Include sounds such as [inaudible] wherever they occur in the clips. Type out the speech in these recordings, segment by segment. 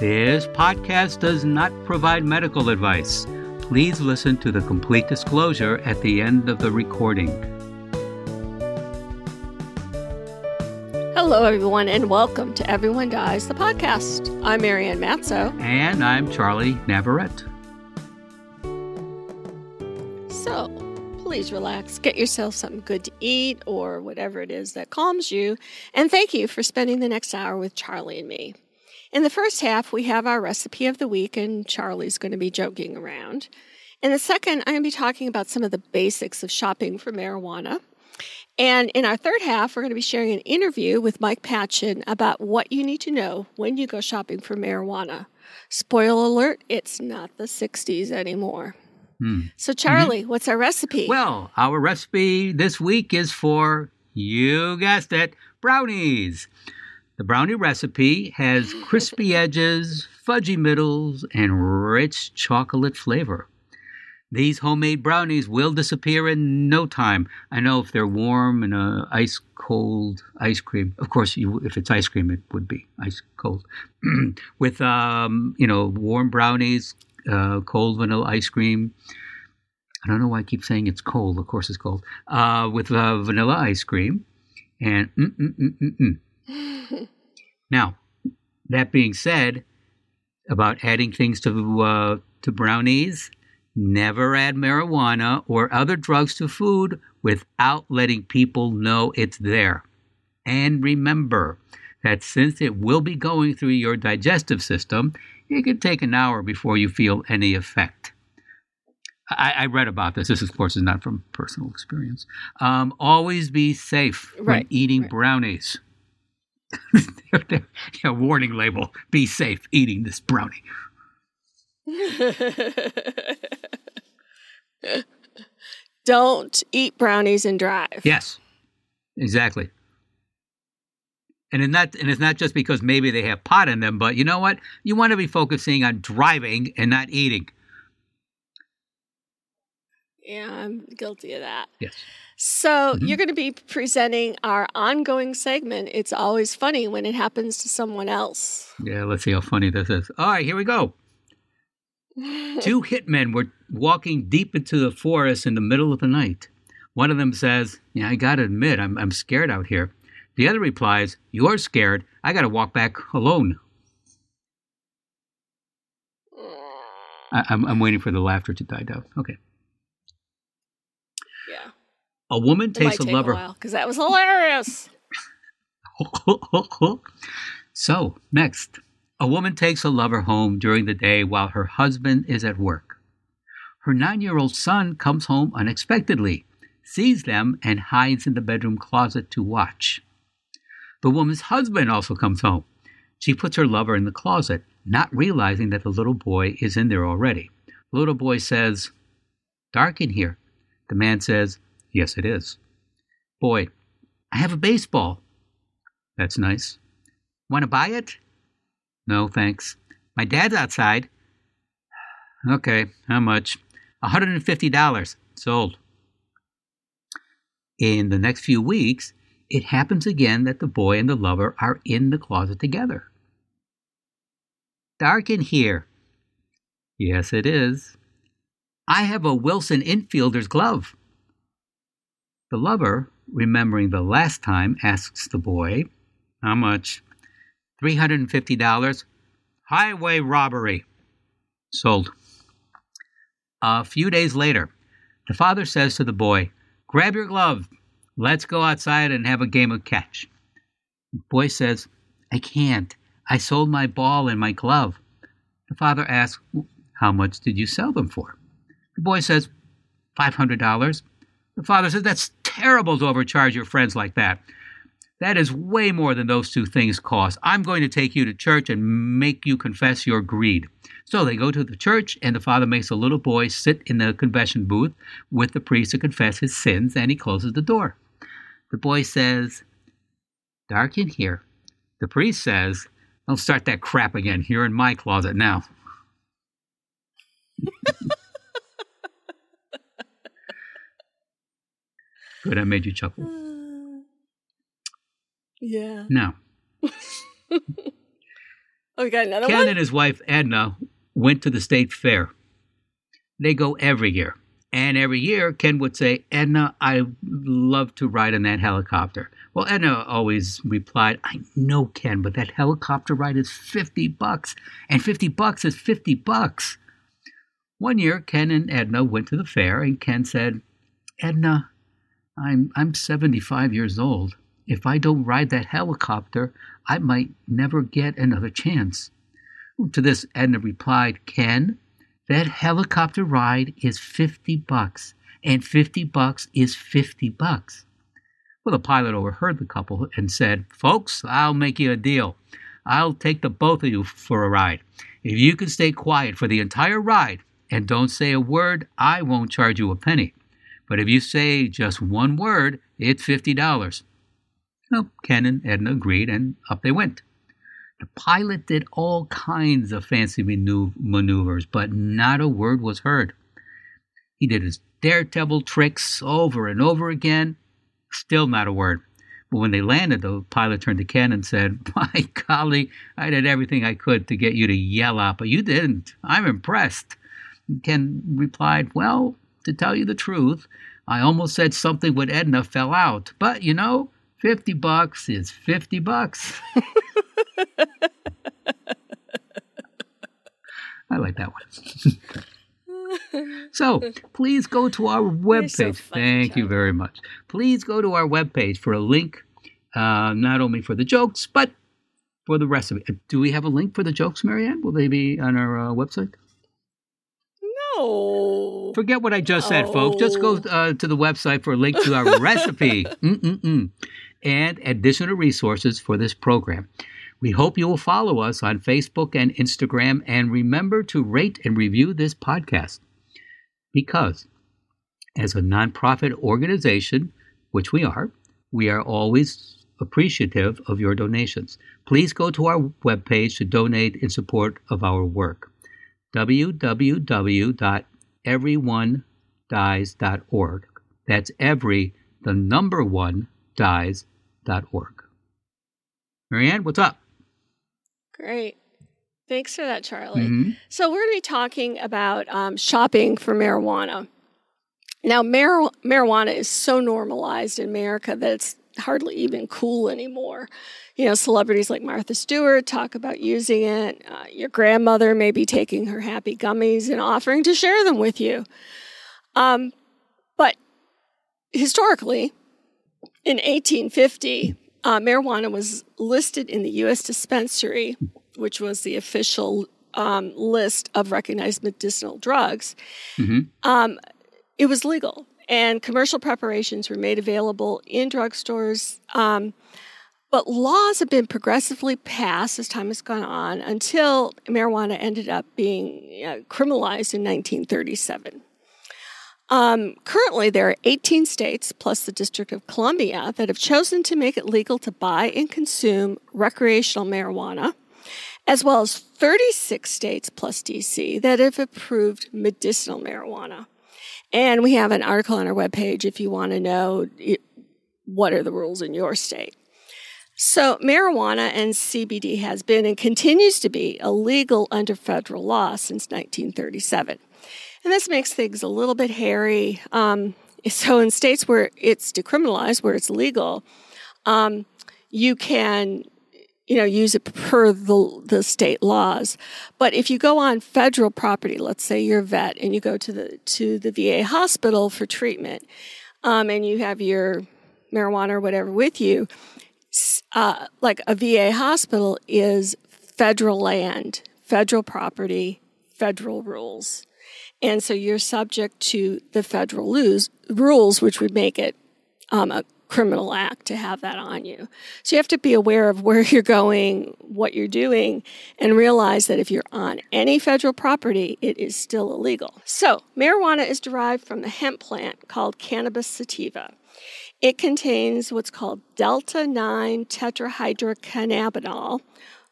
This podcast does not provide medical advice. Please listen to the complete disclosure at the end of the recording. Hello, everyone, and welcome to Everyone Dies, the podcast. I'm Marianne Matzo. And I'm Charlie Navarrete. So, please relax, get yourself something good to eat or whatever it is that calms you, and thank you for spending the next hour with Charlie and me. In the first half, we have our recipe of the week, and Charlie's going to be joking around. In the second, I'm going to be talking about some of the basics of shopping for marijuana. And in our third half, we're going to be sharing an interview with Mike Patchen about what you need to know when you go shopping for marijuana. Spoil alert, it's not the 60s anymore. Hmm. So, Charlie, mm-hmm. what's our recipe? Well, our recipe this week is for, you guessed it, brownies. The brownie recipe has [laughs] crispy edges, fudgy middles, and rich chocolate flavor. These homemade brownies will disappear in no time. I know if they're warm in a ice cold ice cream. Of course, you, if it's ice cream, it would be ice cold. [clears throat] With um, you know warm brownies, uh, cold vanilla ice cream. I don't know why I keep saying it's cold. Of course, it's cold. Uh, with uh, vanilla ice cream, and mm, mm, mm, mm, mm. [laughs] now, that being said, about adding things to uh, to brownies, never add marijuana or other drugs to food without letting people know it's there. And remember that since it will be going through your digestive system, it can take an hour before you feel any effect. I, I read about this. This, of course, is not from personal experience. Um, always be safe when eating right. brownies. [laughs] a warning label be safe eating this brownie. [laughs] Don't eat brownies and drive. Yes, exactly. And in that, and it's not just because maybe they have pot in them, but you know what? You want to be focusing on driving and not eating. Yeah, I'm guilty of that. Yes. So mm-hmm. you're going to be presenting our ongoing segment. It's always funny when it happens to someone else. Yeah, let's see how funny this is. All right, here we go. [laughs] Two hitmen were walking deep into the forest in the middle of the night. One of them says, Yeah, I gotta admit, I'm, I'm scared out here. The other replies, You're scared. I gotta walk back alone. [sighs] I, I'm, I'm waiting for the laughter to die down. Okay. A woman takes a lover because that was hilarious. [laughs] so, next, a woman takes a lover home during the day while her husband is at work. Her nine year old son comes home unexpectedly, sees them, and hides in the bedroom closet to watch. The woman's husband also comes home. She puts her lover in the closet, not realizing that the little boy is in there already. The little boy says, Dark in here. The man says, Yes, it is. Boy, I have a baseball. That's nice. Want to buy it? No, thanks. My dad's outside. Okay, how much? $150. Sold. In the next few weeks, it happens again that the boy and the lover are in the closet together. Dark in here. Yes, it is. I have a Wilson infielder's glove. The lover, remembering the last time, asks the boy, How much? $350. Highway robbery. Sold. A few days later, the father says to the boy, Grab your glove. Let's go outside and have a game of catch. The boy says, I can't. I sold my ball and my glove. The father asks, How much did you sell them for? The boy says, $500. The father says, That's terrible to overcharge your friends like that. That is way more than those two things cost. I'm going to take you to church and make you confess your greed. So they go to the church, and the father makes a little boy sit in the confession booth with the priest to confess his sins, and he closes the door. The boy says, Dark in here. The priest says, Don't start that crap again. You're in my closet now. [laughs] Good, I made you chuckle. Uh, yeah. Now. Oh, we got another Ken one? and his wife Edna went to the state fair. They go every year. And every year, Ken would say, Edna, I love to ride in that helicopter. Well, Edna always replied, I know, Ken, but that helicopter ride is 50 bucks, and 50 bucks is 50 bucks. One year, Ken and Edna went to the fair, and Ken said, Edna, I'm, I'm 75 years old. If I don't ride that helicopter, I might never get another chance. To this, Edna replied, Ken, that helicopter ride is 50 bucks, and 50 bucks is 50 bucks. Well, the pilot overheard the couple and said, Folks, I'll make you a deal. I'll take the both of you for a ride. If you can stay quiet for the entire ride and don't say a word, I won't charge you a penny. But if you say just one word, it's $50. Well, Ken and Edna agreed, and up they went. The pilot did all kinds of fancy maneuvers, but not a word was heard. He did his daredevil tricks over and over again, still not a word. But when they landed, the pilot turned to Ken and said, [laughs] My golly, I did everything I could to get you to yell out, but you didn't. I'm impressed. Ken replied, Well, to tell you the truth, I almost said something when Edna fell out. But you know, 50 bucks is 50 bucks. [laughs] I like that one. [laughs] so please go to our webpage. so funny, Thank you very much. Please go to our webpage for a link, uh, not only for the jokes, but for the rest of it. Do we have a link for the jokes, Marianne? Will they be on our uh, website? No. Forget what I just said, folks. Just go Oh. uh, to the website for a link to our [laughs] recipe Mm-mm-mm. and additional resources for this program. We hope you will follow us on Facebook and Instagram and remember to rate and review this podcast. Because as a nonprofit organization, which we are, we are always appreciative of your donations. Please go to our webpage to donate in support of our work www.everyonedies.org. That's every, the number one, dies.org. Marianne, what's up? Great. Thanks for that, Charlie. Mhm. So, we're going to be talking about um, shopping for marijuana. Now, mar- marijuana is so normalized in America that it's hardly even cool anymore. You know, celebrities like Martha Stewart talk about using it. Uh, your grandmother may be taking her happy gummies and offering to share them with you. Um, but historically, in 1850, uh, marijuana was listed in the U.S. dispensary, which was the official um, list of recognized medicinal drugs. Mhm. Um, it was legal, and commercial preparations were made available in drugstores. Um, but laws have been progressively passed as time has gone on until marijuana ended up being uh, criminalized in 1937. Um, currently, there are 18 states plus the District of Columbia that have chosen to make it legal to buy and consume recreational marijuana, as well as 36 states plus DC that have approved medicinal marijuana. And we have an article on our webpage if you want to know what are the rules in your state. So, marijuana and CBD has been and continues to be illegal under federal law since 1937. And this makes things a little bit hairy. Um, [laughs] so, in states where it's decriminalized, where it's legal, um, you can, you know, use it per the, the state laws. But if you go on federal property, let's say you're a vet and you go to the to the VA hospital for treatment, um, and you have your marijuana or whatever with you, uh, like a VA hospital is federal land, federal property, federal rules. And so you're subject to the federal lose, rules, which would make it um, a criminal act to have that on you. So you have to be aware of where [laughs] you're going, what you're doing, and realize that if you're on any federal property, it is still illegal. So marijuana is derived from the hemp plant called Cannabis sativa. It contains what's called delta 9 tetrahydrocannabinol,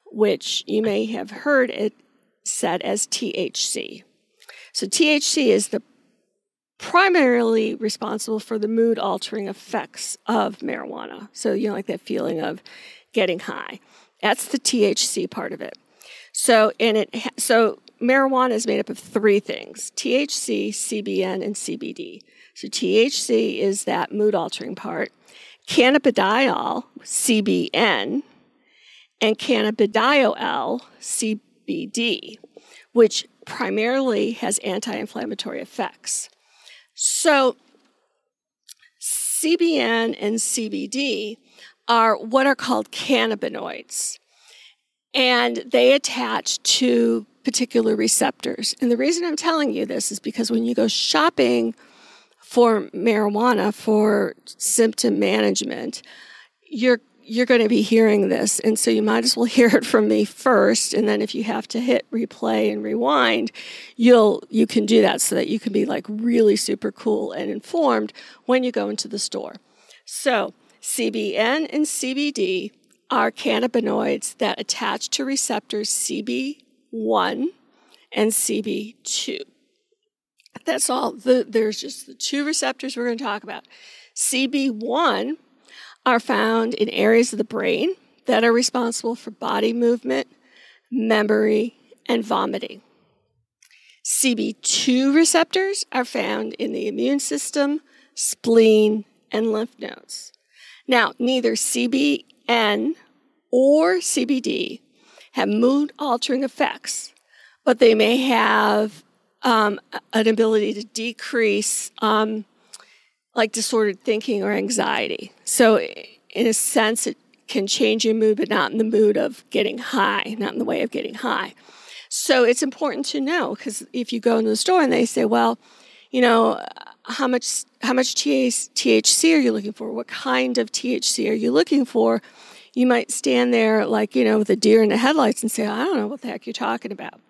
which you may have heard it said as THC. So, THC is the primarily responsible for the mood altering effects of marijuana. So, you know, like that feeling of getting high. That's the THC part of it. So, and it so marijuana is made up of three things: THC, CBN, and CBD. So, THC is that mood altering part. Cannabidiol, CBN, and cannabidiol, CBD, which primarily has anti inflammatory effects. So, CBN and CBD are what are called cannabinoids, and they attach to particular receptors. And the reason I'm telling you this is because when you go shopping for marijuana for symptom management, you're you're going to be hearing this. And so you might as well [laughs] hear it from me first. And then if you have to hit replay and rewind, you'll, you can do that so that you can be like really super cool and informed when you go into the store. So CBN and CBD are cannabinoids that attach to receptors CB1 and CB2. That's all. The, there's just the two receptors we're going to talk about. CB1 are found in areas of the brain that are responsible for body movement, memory, and vomiting. CB2 receptors are found in the immune system, spleen, and lymph nodes. Now, neither CBN or CBD have mood altering effects, but they may have um, an ability to decrease um, like disordered thinking or anxiety. So, in a sense, it can change your mood, but not in the mood of getting high, not in the way of getting high. So, it's important to know because if you go into the store and they say, well, you know, how much how much THC are you looking for? What kind of THC are you looking for? You might stand there like, you know, with a deer in the headlights and say, I don't know what the heck you're talking about.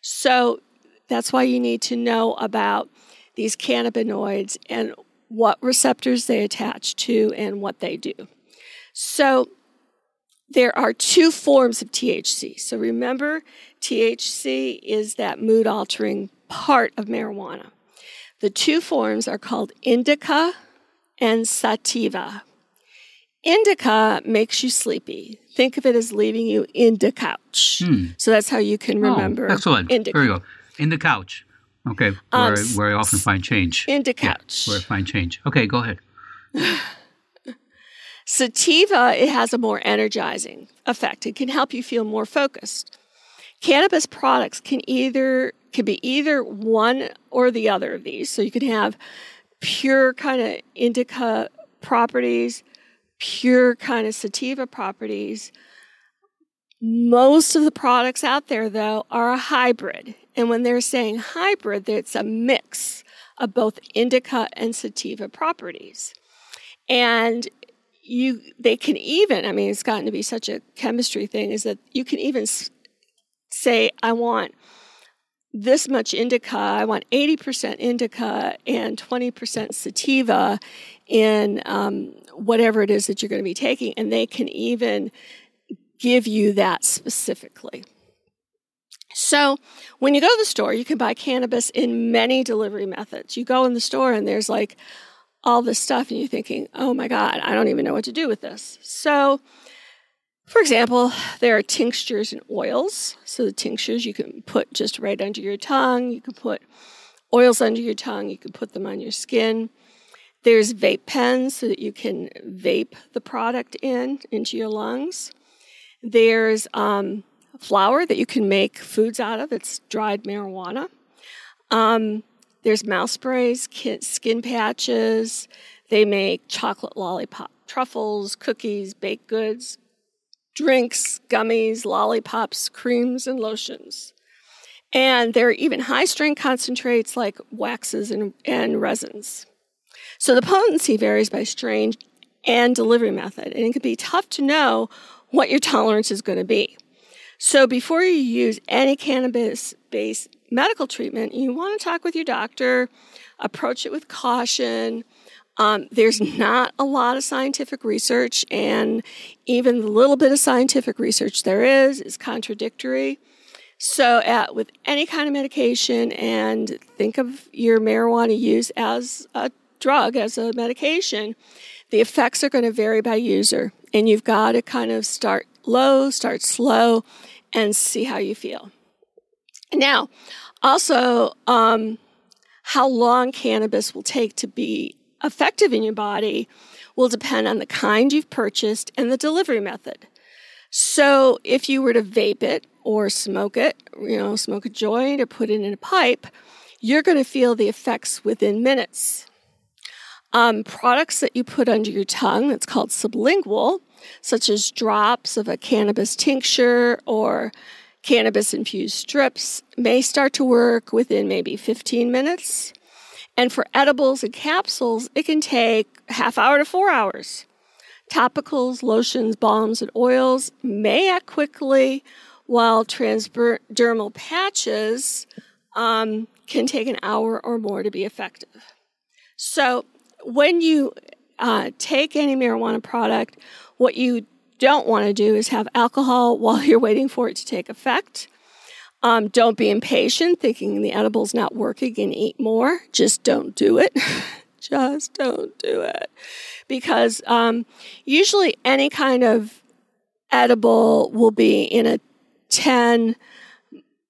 So that's why you need to know about these cannabinoids and what receptors they attach to and what they do. So there are two forms of THC. So remember, THC is that mood altering part of marijuana. The two forms are called indica and sativa. Indica makes you sleepy. Think of it as leaving you in the couch. Hmm. So that's how you can oh, remember. Oh, excellent. Indica. There you go. In the couch. Okay, where, um, where I often find change. In the couch. Yeah, where I find change. Okay, go ahead. [laughs] Sativa, it has a more energizing effect. It can help you feel more focused. Cannabis products can either can be either one or the other of these. So you can have pure kind of indica properties, pure kind of sativa properties. Most of the products out there, though, are a hybrid. And when they're saying hybrid, it's a mix of both indica and sativa properties. And you, they can even, I mean, it's gotten to be such a chemistry thing, is that you can even say, I want this much indica, I want 80% indica and 20% sativa in um, whatever it is that you're going to be taking. And they can even give you that specifically. So, when you go to the store, you can buy cannabis in many delivery methods. You go in the store and there's like all this stuff, and you're thinking, oh my God, I don't even know what to do with this. So, for example, there are tinctures and oils. So, the tinctures you can put just right under your tongue, you can put oils under your tongue, you can put them on your skin. There's vape pens so that you can vape the product in into your lungs. There's um, flour that you can make foods out of. It's dried marijuana. Um, there's mouth sprays, skin patches. They make chocolate lollipop truffles, cookies, baked goods, drinks, gummies, lollipops, creams, and lotions. And there are even high strength concentrates like waxes and, and resins. So the potency varies by strain and delivery method, and it can be tough to know what your tolerance is going to be. So before you use any cannabis based medical treatment, you want to talk with your doctor, approach it with caution. Um, there's not a lot of scientific research, and even the little bit of scientific research there is is contradictory. So, at, with any kind of medication, and think of your marijuana use as a drug, as a medication, the effects are going to vary by user, and you've got to kind of start low, start slow, and see how you feel. Now, also, um, how long cannabis will take to be effective in your body will depend on the kind you've purchased and the delivery method. So, if you were to vape it or smoke it, you know, smoke a joint or put it in a pipe, you're going to feel the effects within minutes. Um, products that you put under your tongue, that's called sublingual, such as drops of a cannabis tincture or cannabis infused strips, may start to work within maybe 15 minutes. And for edibles and capsules, it can take half hour to four hours. Topicals, lotions, balms, and oils may act quickly, while transdermal patches um, can take an hour or more to be effective. So, when you uh, take any marijuana product, what you don't want to do is have alcohol while [laughs] you're waiting for it to take effect. Um, don't be impatient, thinking the edible's not working and eat more. Just don't do it. [laughs] Just don't do it. Because um, usually any kind of edible will be in a 10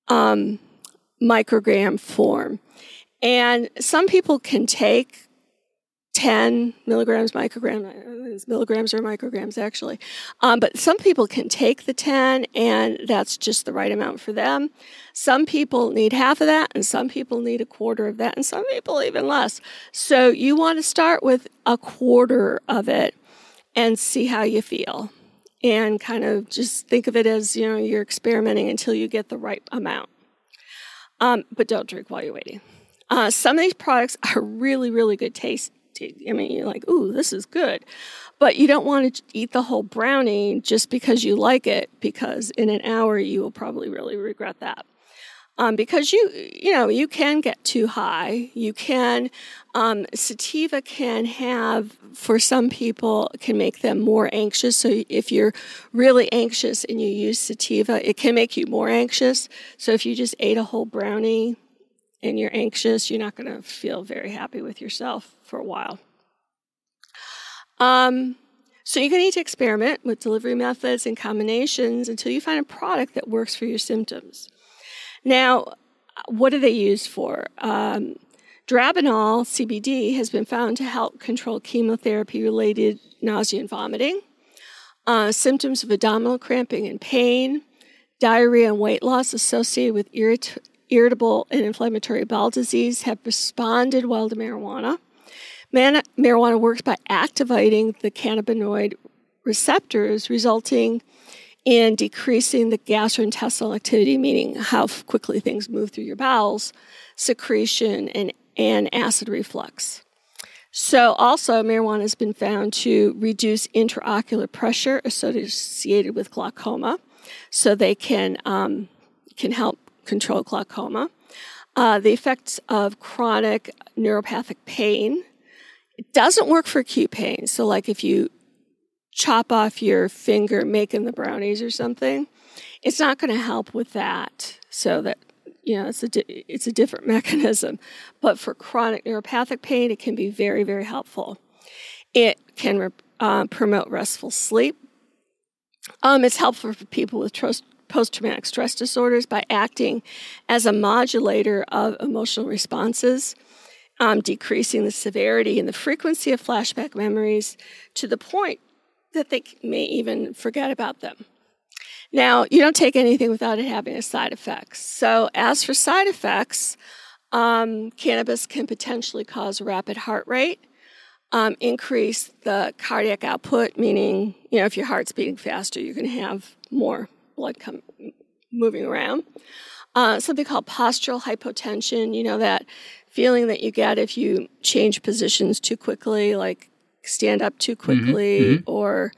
um, microgram form. And some people can take 10 milligrams, micrograms, milligrams or micrograms actually. Um, but some people can take the 10 and that's just the right amount for them. Some people need half of that and some people need a quarter of that and some people even less. So you want to start with a quarter of it and see how you feel. And kind of just think of it as, you know, you're experimenting until you get the right amount. Um, but don't drink while you're waiting. Uh, some of these products are really, really good taste I mean, you're like, ooh, this is good. But you don't want to eat the whole brownie just because you like it, because in an hour you will probably really regret that. Um, because you, you know, you can get too high. You can, um, sativa can have, for some people, can make them more anxious. So if you're really anxious and you use sativa, it can make you more anxious. So if you just ate a whole brownie, and you're anxious, you're not going to feel very happy with yourself for a while. Um, so you're going to need to experiment with delivery methods and combinations until you find a product that works for your symptoms. Now, what are they used for? Um, Dronabinol CBD has been found to help control chemotherapy related nausea and vomiting, uh, symptoms of abdominal cramping and pain, diarrhea and weight loss associated with irrit- irritable and inflammatory bowel disease have responded well to marijuana. Man- marijuana works by activating the cannabinoid receptors, resulting in decreasing the gastrointestinal activity, meaning how quickly things move through your bowels, secretion, and, and acid reflux. So, also, marijuana has been found to reduce intraocular pressure associated with glaucoma, so they can um, can help control glaucoma. Uh, the effects of chronic neuropathic pain. It doesn't work for acute pain. So, like if you chop off your finger making the brownies or something, it's not going to help with that. So that you know, it's a di- it's a different [laughs] mechanism. But for chronic neuropathic pain, it can be very very helpful. It can uh, promote restful sleep. Um, it's helpful for people with post traumatic stress disorders by acting as a modulator of emotional responses, um, decreasing the severity and the frequency of flashback memories to the point that they may even forget about them. Now, you don't take anything without it having a side effects. So, as for side effects, um, cannabis can potentially cause rapid heart rate, um, increase the cardiac output, meaning, you know, if your heart's beating faster, going to have more blood come, moving around. Uh, something called postural hypotension, you know, that feeling that you get if you change positions too quickly, like stand up too quickly mm-hmm, mm-hmm. or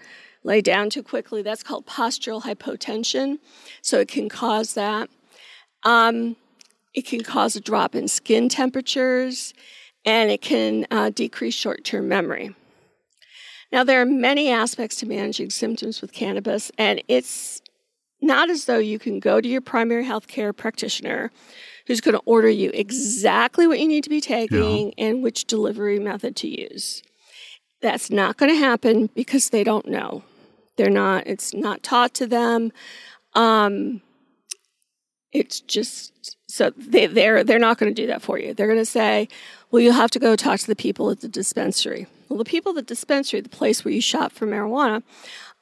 lay down too quickly. That's called postural hypotension. So it can cause that. Um, it can cause a drop in skin temperatures and it can uh, decrease short term memory. Now, there are many aspects to managing symptoms with cannabis, and it's not as though you can go to your primary health care practitioner who's going to order you exactly what you need to be taking no. and which delivery method to use. That's not going to happen because they don't know. They're not, it's not taught to them. Um, it's just so they, they're they're not going to do that for you. They're going to say, "Well, you'll have to go talk to the people at the dispensary." Well, the people at the dispensary, the place where you shop for marijuana,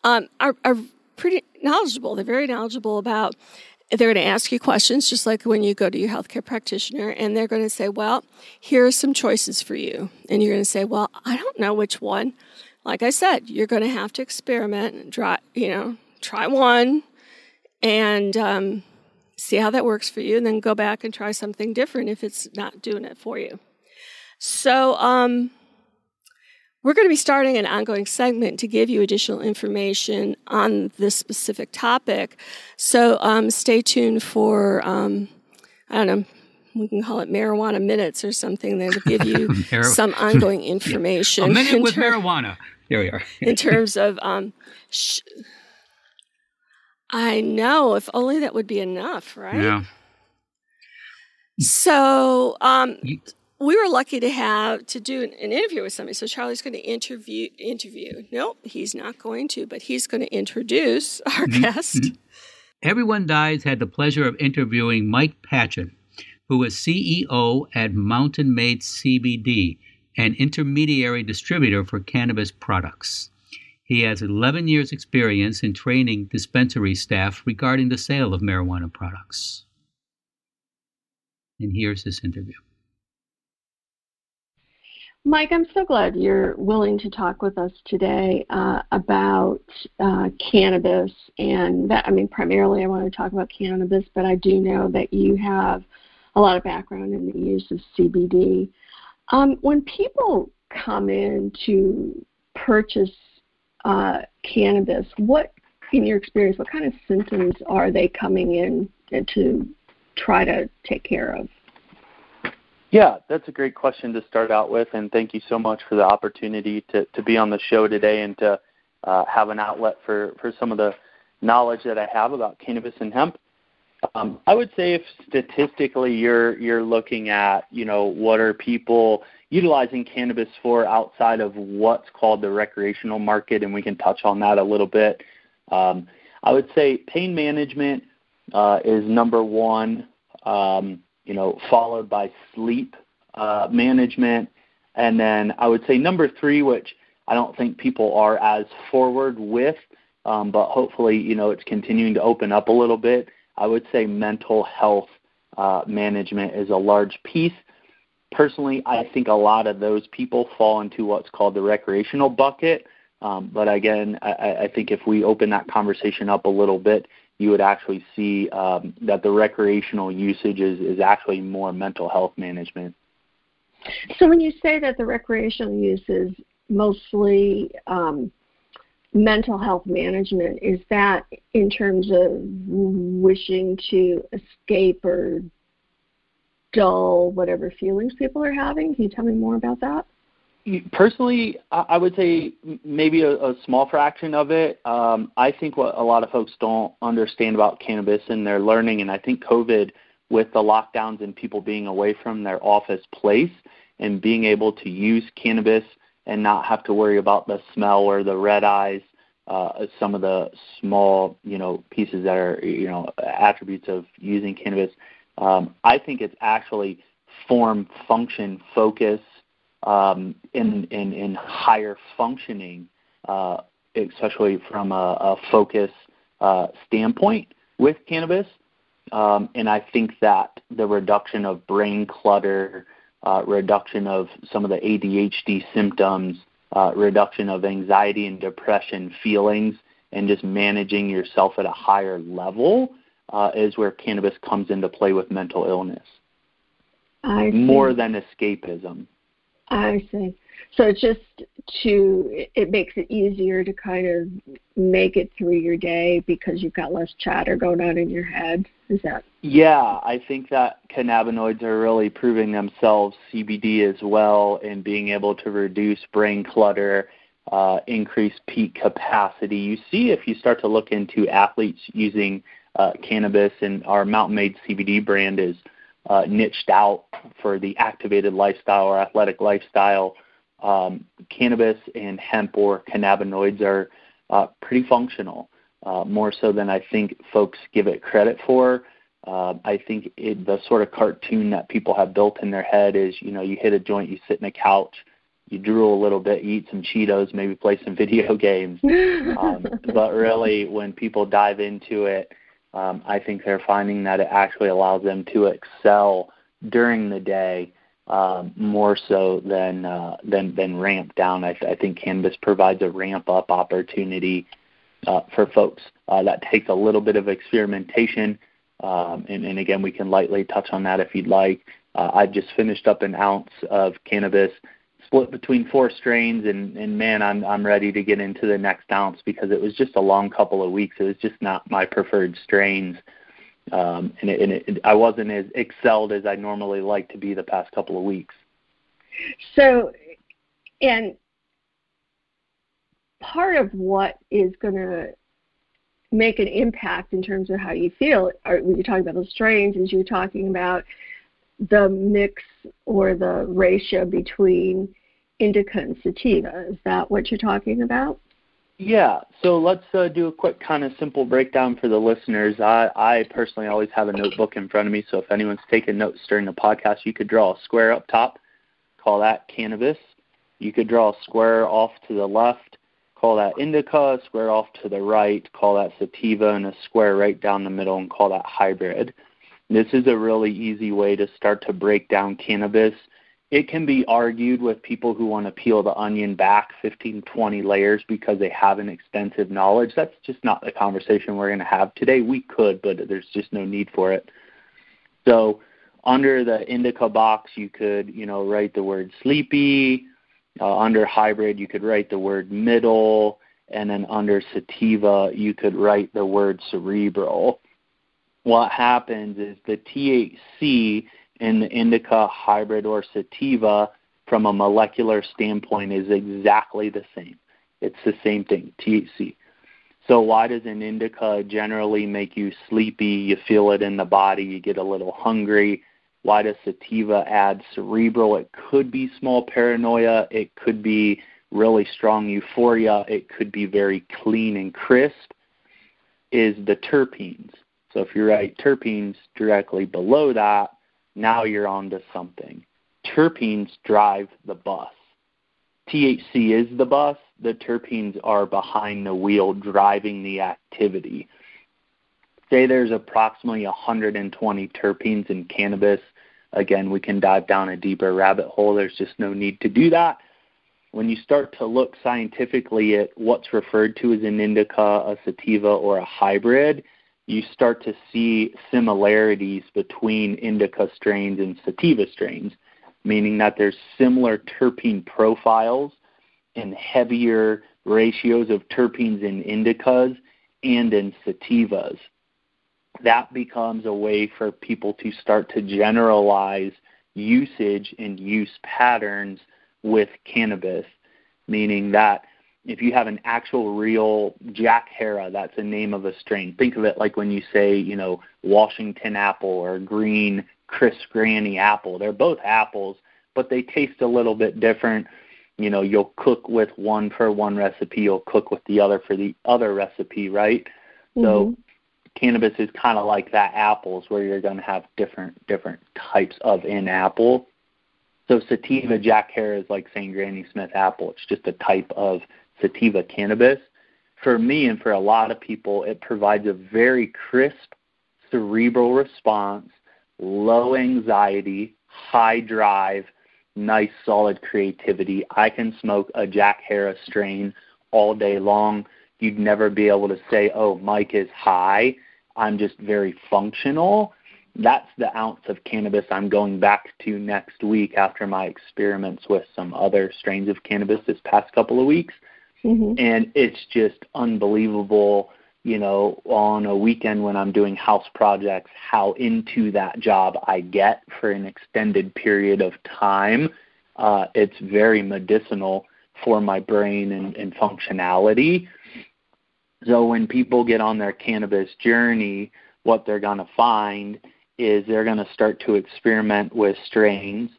um, are, are pretty knowledgeable. They're very knowledgeable about. They're going to ask you questions, just like when you go to your healthcare practitioner, and they're going to say, "Well, here are some choices for you," and you're going to say, "Well, I don't know which one." Like I said, you're going to have to experiment try. You know, try one, and um, see how that works for you, and then go back and try something different if it's not doing it for you. So, um, we're going to be starting an ongoing segment to give you additional information on this specific topic. So, um, stay tuned for, um, I don't know, we can call it marijuana minutes or something that'll give you [laughs] some [laughs] ongoing information. A minute with ter- marijuana. Here we are. in [laughs] terms of um, sh- I know. If only that would be enough, right? Yeah. So, um, we were lucky to have to do an, an interview with somebody. So Charlie's going to interview. Interview. Nope, he's not going to, but he's going to introduce [laughs] our mm-hmm. guest. Mm-hmm. Everyone Dies had the pleasure of interviewing Mike Patchen, who is CEO at Mountain Made CBD, an intermediary distributor for cannabis products. He has 11 years' experience in training dispensary staff regarding the sale of marijuana products. And here's this interview. Mike, I'm so glad you're willing to talk with us today uh, about uh, cannabis. And that, I mean, primarily I want to talk about cannabis, but I do know that you have a lot of background in the use of CBD. Um, when people come in to purchase uh, cannabis, what, in your experience, what kind of symptoms are they coming in to try to take care of? Yeah, that's a great question to start out with, and thank you so much for the opportunity to, to be on the show today and to uh, have an outlet for, for some of the knowledge that I have about cannabis and hemp. Um, I would say if statistically you're you're looking at you know what are people utilizing cannabis for outside of what's called the recreational market, and we can touch on that a little bit. Um, I would say pain management uh, is number one, um, you know, followed by sleep uh, management, and then I would say number three, which I don't think people are as forward with, um, but hopefully, you know, it's continuing to open up a little bit. I would say mental health uh, management is a large piece personally, I think a lot of those people fall into what's called the recreational bucket. Um, but again, I, I think if we open that conversation up a little bit, you would actually see um, that the recreational usage is, is actually more mental health management. So when you say that the recreational use is mostly um, mental health management, is that in terms of wishing to escape or dull whatever feelings people are having? Can you tell me more about that? Personally, I would say maybe a, a small fraction of it. Um, I think what a lot of folks don't understand about cannabis and they're learning, and I think COVID with the lockdowns and people being away from their office place and being able to use cannabis and not have to worry about the smell or the red eyes, uh, some of the small, you know, pieces that are, you know, attributes of using cannabis um, I think it's actually form, function, focus, um, in, in, in higher functioning, uh, especially from a, a focus uh, standpoint with cannabis. Um, and I think that the reduction of brain clutter, uh, reduction of some of the ADHD symptoms, uh, reduction of anxiety and depression feelings, and just managing yourself at a higher level uh, is where cannabis comes into play with mental illness. I see. More than escapism. I see. So it's just to it makes it easier to kind of make it through your day because you've got less chatter going on in your head. Is that? Yeah, I think that cannabinoids are really proving themselves, CBD as well, in being able to reduce brain clutter, uh, increase peak capacity. You see, if you start to look into athletes using uh, cannabis, and our Mountain Made CBD brand is uh, niched out for the activated lifestyle or athletic lifestyle. Um, cannabis and hemp or cannabinoids are uh, pretty functional, uh, more so than I think folks give it credit for. Uh, I think it, the sort of cartoon that people have built in their head is, you know, you hit a joint, you sit in a couch, you drool a little bit, eat some Cheetos, maybe play some [laughs] video games. [laughs] Um, but really, when people dive into it, um, I think they're finding that it actually allows them to excel during the day um, more so than uh, than than ramp down. I, I think cannabis provides a ramp up opportunity uh, for folks. Uh, that takes a little bit of experimentation, um, and, and again, we can lightly touch on that if you'd like. Uh, I've just finished up an ounce of cannabis split between four strains and, and man I'm I'm ready to get into the next ounce because it was just a long couple of weeks. It was just not my preferred strains. Um, and it, and it, I wasn't as excelled as I normally like to be the past couple of weeks. So, and part of what is going to make an impact in terms of how you feel, when you're talking about those strains, is you're talking about the mix or the ratio between indica and sativa. Is that what you're talking about? Yeah, so let's uh, do a quick kind of simple breakdown for the listeners. I, I personally always have a notebook in front of me, so if anyone's taking notes during the podcast, you could draw a square up top, call that cannabis. You could draw a square off to the left, call that indica, a square off to the right, call that sativa, and a square right down the middle, and call that hybrid. This is a really easy way to start to break down cannabis it can be argued with people who want to peel the onion back 15, 20 layers because they have an extensive knowledge. That's just not the conversation we're going to have today. We could, but there's just no need for it. So, under the indica box, you could, you know, write the word sleepy. Uh, under hybrid, you could write the word middle, and then under sativa, you could write the word cerebral. What happens is the THC in the indica, hybrid, or sativa from a molecular standpoint is exactly the same. It's the same thing, THC. So why does an indica generally make you sleepy? You feel it in the body, you get a little hungry. Why does sativa add cerebral? It could be small paranoia, it could be really strong euphoria, it could be very clean and crisp. Is the terpenes. So if you write terpenes directly below that, now you're on to something. Terpenes drive the bus. THC is the bus, the terpenes are behind the wheel driving the activity. Say there's approximately 120 terpenes in cannabis. Again, we can dive down a deeper rabbit hole. There's just no need to do that. When you start to look scientifically at what's referred to as an indica, a sativa, or a hybrid, you start to see similarities between indica strains and sativa strains, meaning that there's similar terpene profiles and heavier ratios of terpenes in indicas and in sativas. That becomes a way for people to start to generalize usage and use patterns with cannabis, meaning that if you have an actual real Jack Herer, that's the name of a strain. Think of it like when you say, you know, Washington apple or green Chris Granny apple. They're both apples, but they taste a little bit different. You know, you'll cook with one for one recipe, you'll cook with the other for the other recipe, right? Mm-hmm. So cannabis is kind of like that apples where you're going to have different different types of an apple. So sativa Jack Herer is like saying Granny Smith apple. It's just a type of sativa cannabis, for me and for a lot of people, it provides a very crisp cerebral response, low anxiety, high drive, nice solid creativity. I can smoke a Jack Herer strain all day long. You'd never be able to say, oh, Mike is high. I'm just very functional. That's the ounce of cannabis I'm going back to next week after my experiments with some other strains of cannabis this past couple of weeks. Mm-hmm. And it's just unbelievable, you know, on a weekend when I'm doing house projects, how into that job I get for an extended period of time. Uh, it's very medicinal for my brain and, and functionality. So when people get on their cannabis journey, what they're going to find is they're going to start to experiment with strains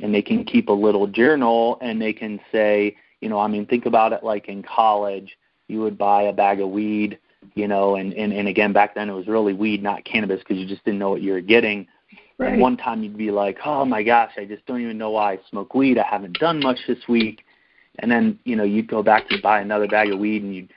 and they can keep a little journal and they can say, you know, I mean, think about it like in college, you would buy a bag of weed you know, and, and, and again, back then it was really weed, not cannabis, because you just didn't know what you were getting. Right. And one time you'd be like, oh my gosh, I just don't even know why I smoke weed. I haven't done much this week. And then, you know, you'd go back to buy another bag of weed and you'd,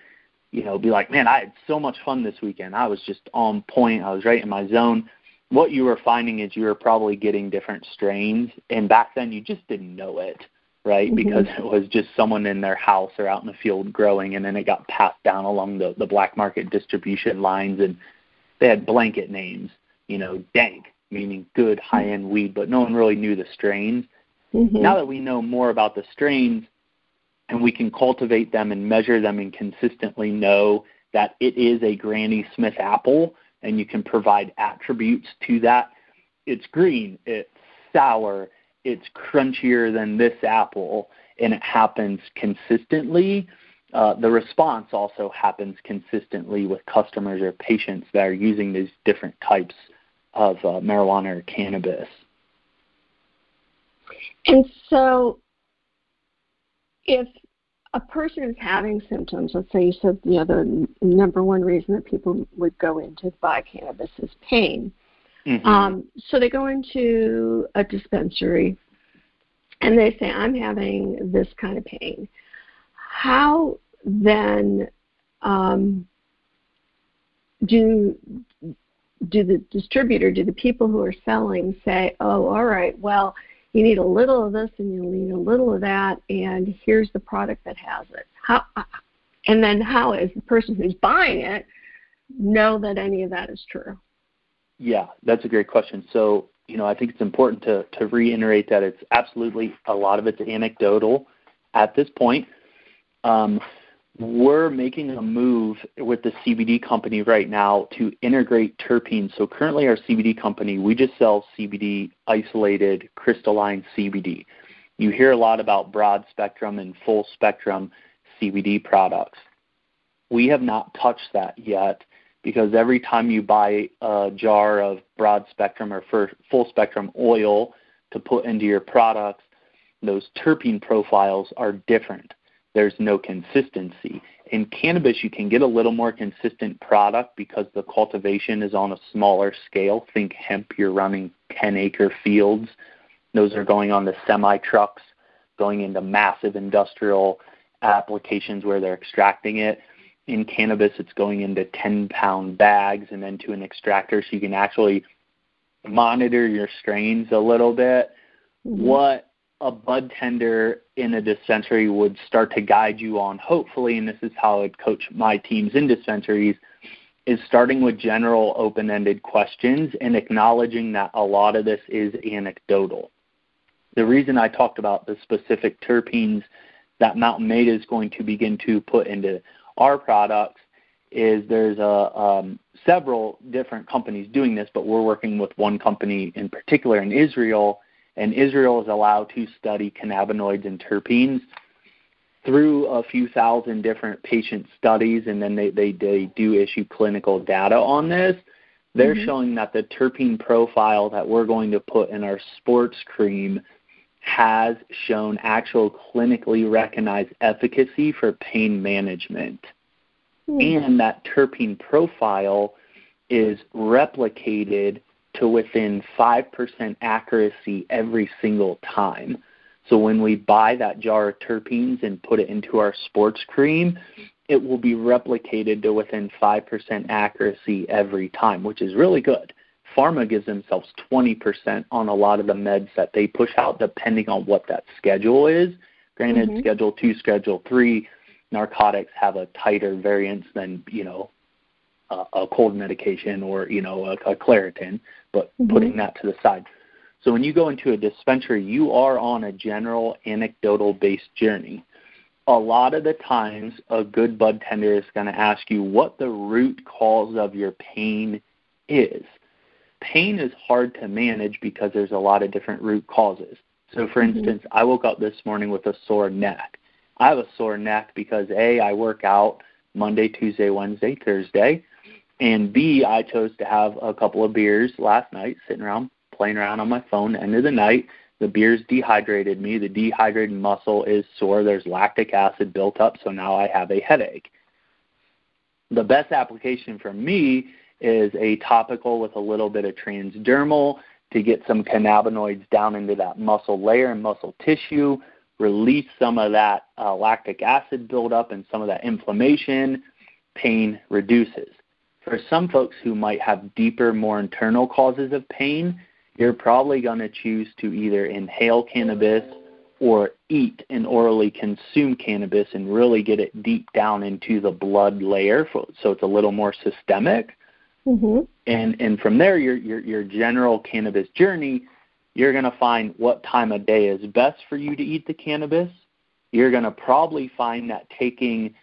you know, be like, man, I had so much fun this weekend. I was just on point. I was right in my zone. What you were finding is you were probably getting different strains. And back then you just didn't know it right? Mm-hmm. Because it was just someone in their house or out in the field growing, and then it got passed down along the the black market distribution lines, and they had blanket names, you know, dank meaning good high end weed, but no one really knew the strains. Mm-hmm. Now that we know more about the strains, and we can cultivate them and measure them and consistently know that it is a Granny Smith apple, and you can provide attributes to that. It's green, it's sour, it's crunchier than this apple and it happens consistently, uh, the response also happens consistently with customers or patients that are using these different types of uh, marijuana or cannabis. And so, if a person is having symptoms, let's say you said you know the number one reason that people would go in to buy cannabis is pain. Mm-hmm. Um, so they go into a dispensary and they say, I'm having this kind of pain. How then um, do do the distributor, do the people who are selling say, oh, all right, well, you need a little of this and you need a little of that, and here's the product that has it. How, and then how is the person who's buying it know that any of that is true? Yeah, that's a great question. So, you know, I think it's important to, to reiterate that it's absolutely a lot of it's anecdotal at this point. Um, we're making a move with the CBD company right now to integrate terpenes. So currently, our CBD company, we just sell CBD isolated crystalline CBD. You hear a lot about broad spectrum and full spectrum CBD products. We have not touched that yet because every time you buy a jar of broad spectrum or full spectrum oil to put into your products, those terpene profiles are different. There's no consistency. In cannabis, you can get a little more consistent product because the cultivation is on a smaller scale. Think hemp, you're running 10 acre fields. Those are going on the semi trucks, going into massive industrial applications where they're extracting it in cannabis, it's going into 10 pound bags and then to an extractor so you can actually monitor your strains a little bit. Mm-hmm. What a bud tender in a dispensary would start to guide you on, hopefully, and this is how I'd coach my teams in dispensaries, is starting with general open ended questions and acknowledging that a lot of this is anecdotal. The reason I talked about the specific terpenes that Mountain Made is going to begin to put into our products is there's a um, several different companies doing this, but we're working with one company in particular in Israel, and Israel is allowed to study cannabinoids and terpenes through a few thousand different patient studies, and then they, they, they do issue clinical data on this. They're mm-hmm. showing that the terpene profile that we're going to put in our sports cream has shown actual clinically recognized efficacy for pain management. Mm. And that terpene profile is replicated to within 5% accuracy every single time. So when we buy that jar of terpenes and put it into our sports cream, it will be replicated to within 5% accuracy every time, which is really good pharma gives themselves 20% on a lot of the meds that they push out, depending on what that schedule is. Granted, mm-hmm. Schedule 2, Schedule 3 narcotics have a tighter variance than, you know, uh, a cold medication or, you know, a, a Claritin, but mm-hmm. putting that to the side. So when you go into a dispensary, you are on a general anecdotal based journey. A lot of the times, a good bud tender is going to ask you what the root cause of your pain is pain is hard to manage because there's a lot of different root causes. So, for mm-hmm. instance, I woke up this morning with a sore neck. I have a sore neck because A, I work out Monday, Tuesday, Wednesday, Thursday, and B, I chose to have a couple of beers last night, sitting around playing around on my phone. End of the night, the beers dehydrated me. The dehydrated muscle is sore. There's lactic acid built up, so now I have a headache. The best application for me is a topical with a little bit of transdermal to get some cannabinoids down into that muscle layer and muscle tissue, release some of that uh, lactic acid buildup and some of that inflammation, pain reduces. For some folks who might have deeper, more internal causes of pain, you're probably going to choose to either inhale cannabis or eat and orally consume cannabis and really get it deep down into the blood layer so it's a little more systemic. Mm-hmm. And and from there your your your general cannabis journey, you're going to find what time of day is best for you to eat the cannabis. You're going to probably find that taking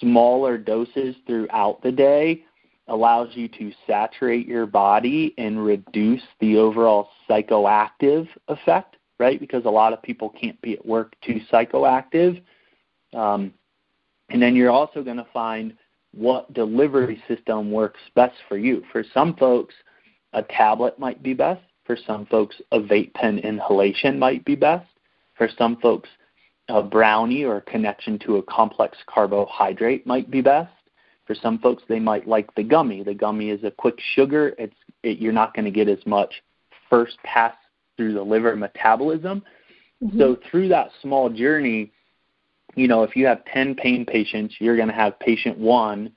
smaller doses throughout the day allows you to saturate your body and reduce the overall psychoactive effect right? Because a lot of people can't be at work too psychoactive. Um, and then you're also going to find what delivery system works best for you. For some folks, a tablet might be best. For some folks, a vape pen inhalation might be best. For some folks, a brownie or a connection to a complex carbohydrate might be best. For some folks, they might like the gummy. The gummy is a quick sugar. It's it, you're not going to get as much first pass through the liver metabolism. Mm-hmm. So through that small journey, you know, if you have 10 pain patients, you're going to have patient one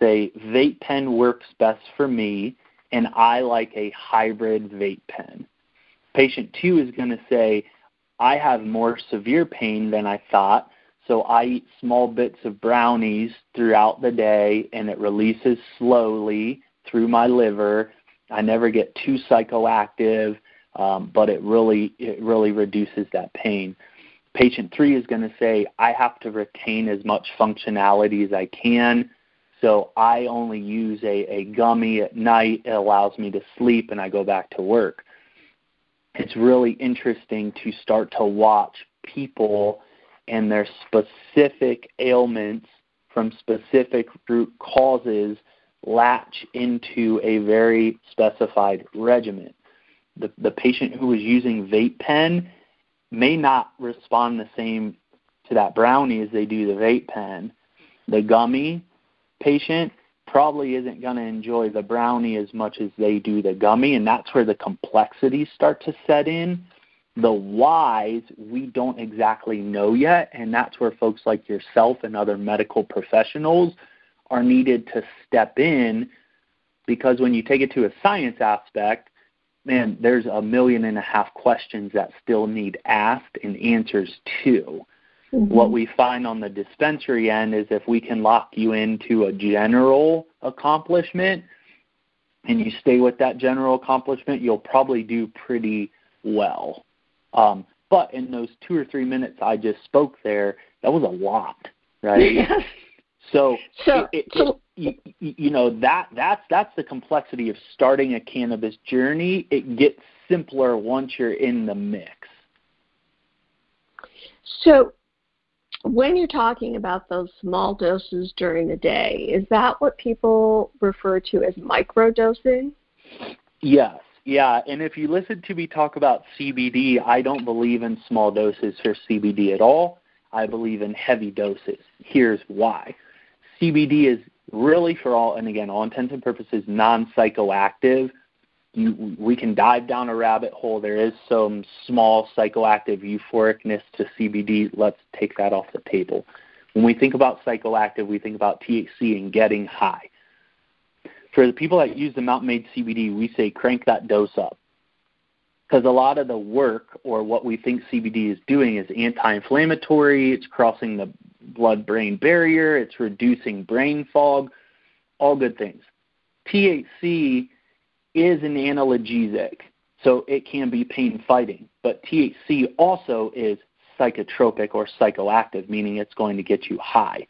say, vape pen works best for me, and I like a hybrid vape pen. Patient two is going to say, I have more severe pain than I thought, so I eat small bits of brownies throughout the day, and it releases slowly through my liver. I never get too psychoactive um, but it really it really reduces that pain. Patient three is going to say, I have to retain as much functionality as I can, so I only use a, a gummy at night. It allows me to sleep, and I go back to work. It's really interesting to start to watch people and their specific ailments from specific root causes latch into a very specified regimen the, the patient who is using vape pen may not respond the same to that brownie as they do the vape pen. The gummy patient probably isn't going to enjoy the brownie as much as they do the gummy, and that's where the complexities start to set in. The whys we don't exactly know yet, and that's where folks like yourself and other medical professionals are needed to step in because when you take it to a science aspect, man, there's a million and a half questions that still need asked and answers to. Mm-hmm. What we find on the dispensary end is if we can lock you into a general accomplishment and you stay with that general accomplishment, you'll probably do pretty well. Um, but in those two or three minutes I just spoke there, that was a lot, right? [laughs] Yes. So, so, it, it, so you, you know that that's that's the complexity of starting a cannabis journey. It gets simpler once you're in the mix. So, when you're talking about those small doses during the day, is that what people refer to as microdosing? Yes. Yeah, and if you listen to me talk about CBD, I don't believe in small doses for CBD at all. I believe in heavy doses. Here's why. CBD is really for all and again all intents and purposes non-psychoactive. You, we can dive down a rabbit hole. There is some small psychoactive euphoricness to cbd let's take that off the table. When we think about psychoactive we think about thc and getting high. For the people that use the mountain made cbd we say crank that dose up. Because a lot of the work or what we think cbd is doing is anti-inflammatory. It's crossing the blood brain barrier, it's reducing brain fog, all good things. THC is an analgesic, so it can be pain fighting, but THC also is psychotropic or psychoactive, meaning it's going to get you high.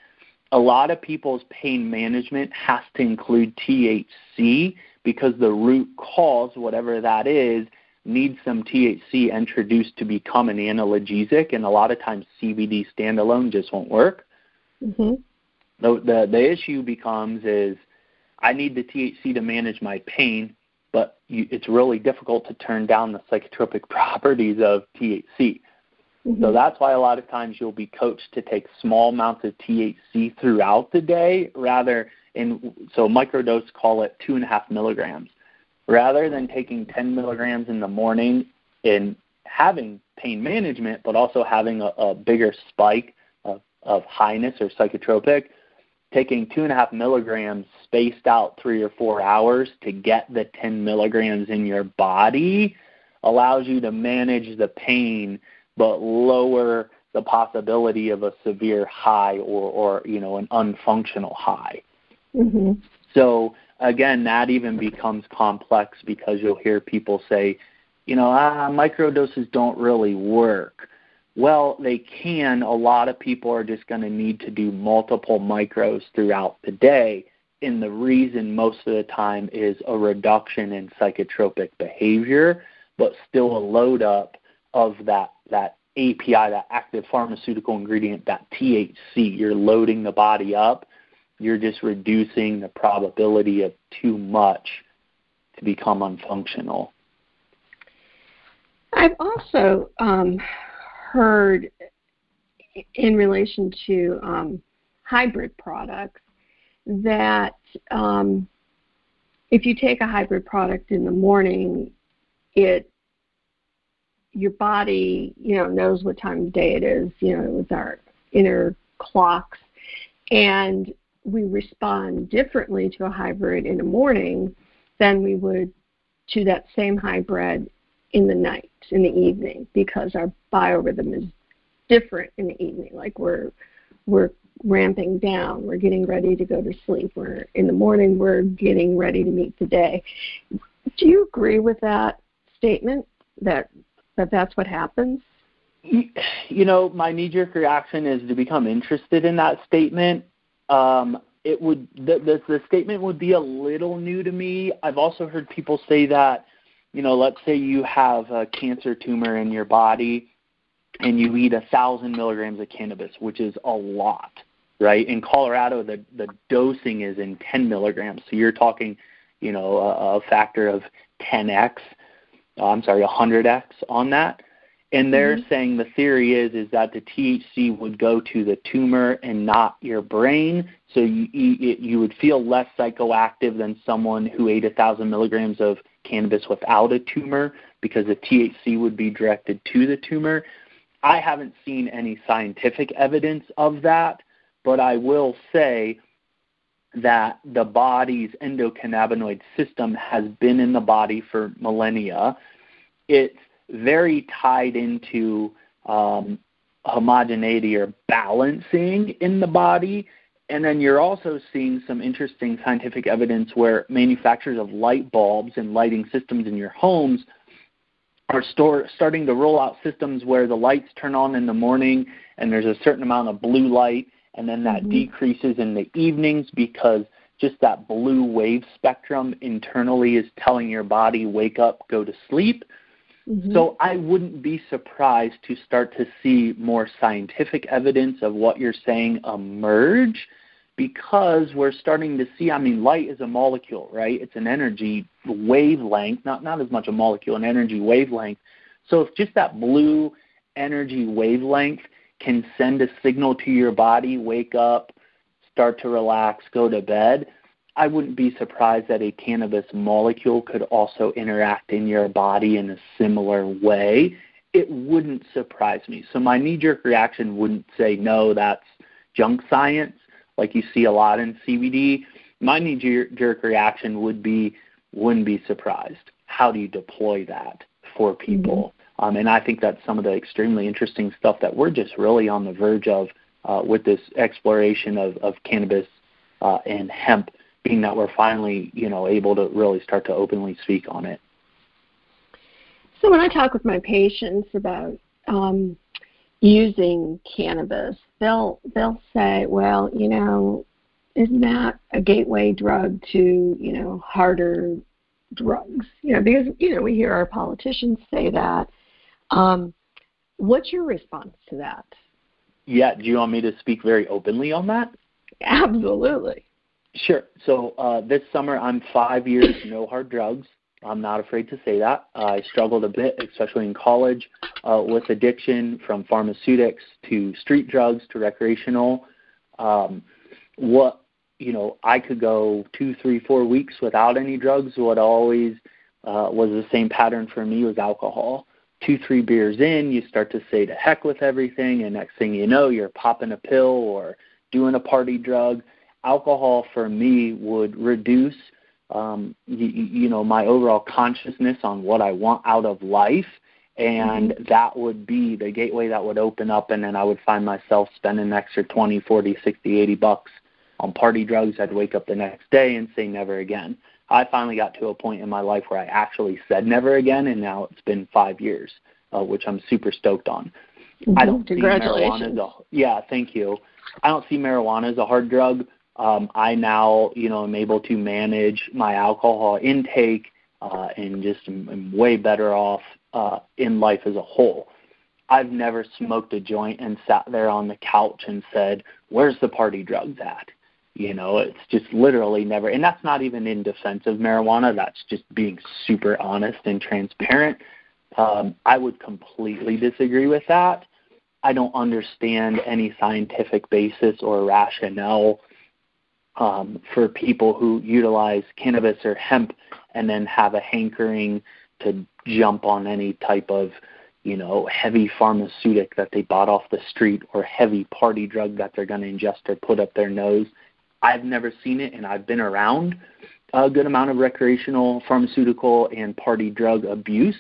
A lot of people's pain management has to include THC because the root cause, whatever that is, needs some THC introduced to become an analgesic, and a lot of times CBD standalone just won't work. Mm-hmm. The, the the issue becomes is I need the THC to manage my pain, but you, it's really difficult to turn down the psychotropic [laughs] properties of THC. Mm-hmm. So that's why a lot of times you'll be coached to take small amounts of THC throughout the day rather in so microdose call it two and a half milligrams. Rather than taking 10 milligrams in the morning and having pain management, but also having a, a bigger spike of, of highness or psychotropic, taking two and a half milligrams spaced out three or four hours to get the 10 milligrams in your body allows you to manage the pain but lower the possibility of a severe high or, or you know an unfunctional high. Mm-hmm. So again, that even becomes complex because you'll hear people say, you know, ah, microdoses don't really work. Well, they can. A lot of people are just going to need to do multiple micros throughout the day. And the reason most of the time is a reduction in psychotropic behavior, but still a load up of that, that API, that active pharmaceutical ingredient, that THC. You're loading the body up. You're just reducing the probability of too much to become unfunctional. I've also um, heard in relation to um, hybrid products that um, if you take a hybrid product in the morning, it your body, you know, knows what time of day it is, you know, with our inner clocks, and we respond differently to a hybrid in the morning than we would to that same hybrid in the night, in the evening, because our biorhythm is different in the evening. Like we're we're ramping down, we're getting ready to go to sleep. We're in the morning, we're getting ready to meet the day. Do you agree with that statement that that that's what happens? You know, my knee-jerk reaction is to become interested in that statement. Um, it would the, the the statement would be a little new to me. I've also heard people say that you know, let's say you have a cancer tumor in your body and you eat a thousand milligrams of cannabis, which is a lot, right? In Colorado, the the dosing is in 10 milligrams, so you're talking, you know, a, a factor of 10x. Uh, I'm sorry, a 100x on that. And they're mm-hmm. saying the theory is is that the THC would go to the tumor and not your brain, so you you would feel less psychoactive than someone who ate a thousand milligrams of cannabis without a tumor because the THC would be directed to the tumor. I haven't seen any scientific evidence of that, but I will say that the body's endocannabinoid system has been in the body for millennia. It's very tied into um, homogeneity or balancing in the body and then you're also seeing some interesting scientific evidence where manufacturers of light bulbs and lighting systems in your homes are store, starting to roll out systems where the lights turn on in the morning and there's a certain amount of blue light and then that mm-hmm. decreases in the evenings because just that blue wave spectrum internally is telling your body wake up go to sleep mm-hmm. so i wouldn't be surprised to start to see more scientific evidence of what you're saying emerge because we're starting to see I mean light is a molecule, right? It's an energy wavelength, not not as much a molecule, an energy wavelength. So if just that blue energy wavelength can send a signal to your body, wake up, start to relax, go to bed, I wouldn't be surprised that a cannabis molecule could also interact in your body in a similar way. It wouldn't surprise me. So my knee jerk reaction wouldn't say, no, that's junk science like you see a lot in CBD, my knee jerk reaction would be wouldn't be surprised. How do you deploy that for people? Mm-hmm. Um, and I think that's some of the extremely interesting stuff that we're just really on the verge of uh, with this exploration of, of cannabis uh, and hemp, being that we're finally, you know, able to really start to openly speak on it. So when I talk with my patients about um, using cannabis, they'll they'll say, well, you know, isn't that a gateway drug to you know harder drugs? You know, because you know we hear our politicians say that. Um, what's your response to that? Yeah, do you want me to speak very openly on that? Absolutely. Sure. So uh, this summer, I'm five years no hard drugs. I'm not afraid to say that. Uh, I struggled a bit, especially in college, uh, with addiction from pharmaceutics to street drugs to recreational. Um, what you know, I could go two, three, four weeks without any drugs. What always uh, was the same pattern for me was alcohol. Two, three beers in, you start to say to heck with everything, and next thing you know, you're popping a pill or doing a party drug. Alcohol for me would reduce, um, you, you know, my overall consciousness on what I want out of life and mm-hmm. that would be the gateway that would open up and then I would find myself spending an extra 20, 40, 60, 80 bucks on party drugs. I'd wake up the next day and say never again. I finally got to a point in my life where I actually said never again, and now it's been five years, uh, which I'm super stoked on. Mm-hmm. I don't see marijuana as a yeah, thank you. I don't see marijuana as a hard drug. Um, I now, you know, am able to manage my alcohol intake uh, and just am, am way better off uh, in life as a whole. I've never smoked a joint and sat there on the couch and said, "Where's the party drugs at?" You know, it's just literally never, and that's not even in defense of marijuana. That's just being super honest and transparent. Um, I would completely disagree with that. I don't understand any scientific basis or rationale um, for people who utilize cannabis or hemp and then have a hankering to jump on any type of you know, heavy pharmaceutic that they bought off the street or heavy party drug that they're going to ingest or put up their nose I've never seen it, and I've been around a good amount of recreational, pharmaceutical, and party drug abuse.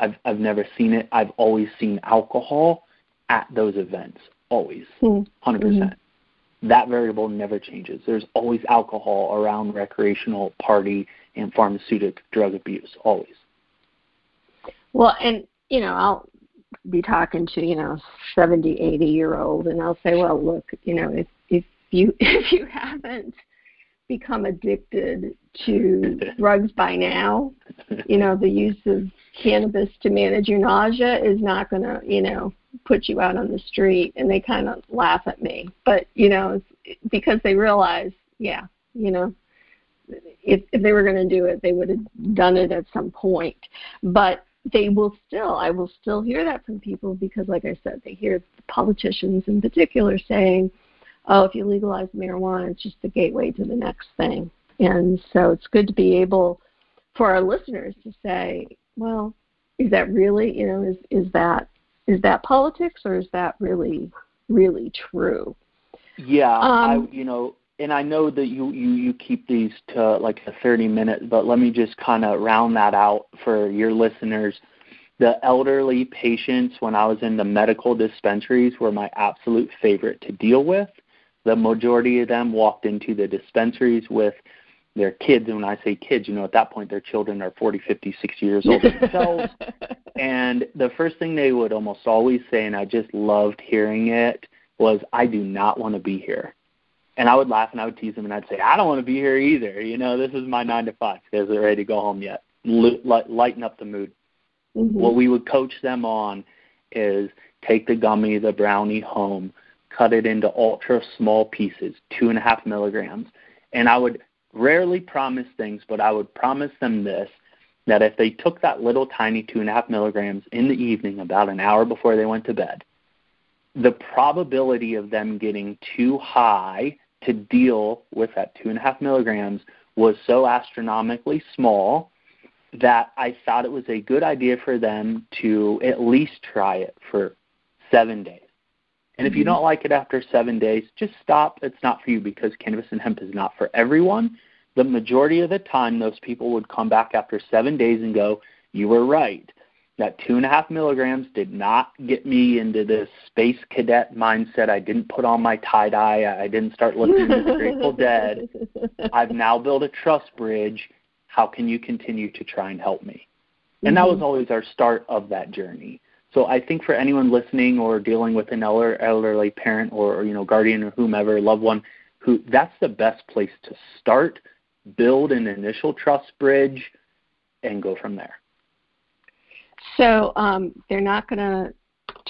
I've I've never seen it. I've always seen alcohol at those events, always, 100 mm-hmm. percent. That variable never changes. There's always alcohol around recreational, party, and pharmaceutic drug abuse, always. Well, and you know, I'll be talking to you know 70, 80 year old, and I'll say, well, look, you know, if if you [laughs] if you haven't become addicted to [laughs] drugs by now, you know, the use of cannabis to manage your nausea is not going to, you know, put you out on the street. And they kind of laugh at me. But, you know, because they realize, yeah, you know, if, if they were going to do it, they would have done it at some point. But they will still, I will still hear that from people because, like I said, they hear politicians in particular saying, oh, if you legalize marijuana, it's just the gateway to the next thing. And so it's good to be able for our listeners to say, well, is that really, you know, is is that is that politics or is that really really true? Yeah, um, I you know, and I know that you you you keep these to like a 30 minute, but let me just kind of round that out for your listeners. The elderly patients when I was in the medical dispensaries were my absolute favorite to deal with the majority of them walked into the dispensaries with their kids and when i say kids you know at that point their children are 40 50 60 years old themselves. [laughs] And the first thing they would almost always say and i just loved hearing it was i do not want to be here. And i would laugh and i would tease them and i'd say i don't want to be here either. You know this is my nine to five. Because they're ready to go home yet. Lighten up the mood. Mm-hmm. what we would coach them on is take the gummy the brownie home cut it into ultra small pieces, two and a half milligrams. And I would rarely promise things, but I would promise them this that if they took that little tiny two and a half milligrams in the evening, about an hour before they went to bed, the probability of them getting too high to deal with that two and a half milligrams was so astronomically small that I thought it was a good idea for them to at least try it for seven days. And if you mm-hmm. don't like it after seven days, just stop. It's not for you because cannabis and hemp is not for everyone. The majority of the time, those people would come back after seven days and go, You were right. That two and a half milligrams did not get me into this space cadet mindset. I didn't put on my tie dye. I didn't start listening to the Grateful [laughs] Dead. I've now built a trust bridge. How can you continue to try and help me? And mm-hmm. that was always our start of that journey. So I think for anyone listening or dealing with an elder, elderly parent or you know guardian or whomever, loved one, who that's the best place to start, build an initial trust bridge, and go from there. So um, they're not going to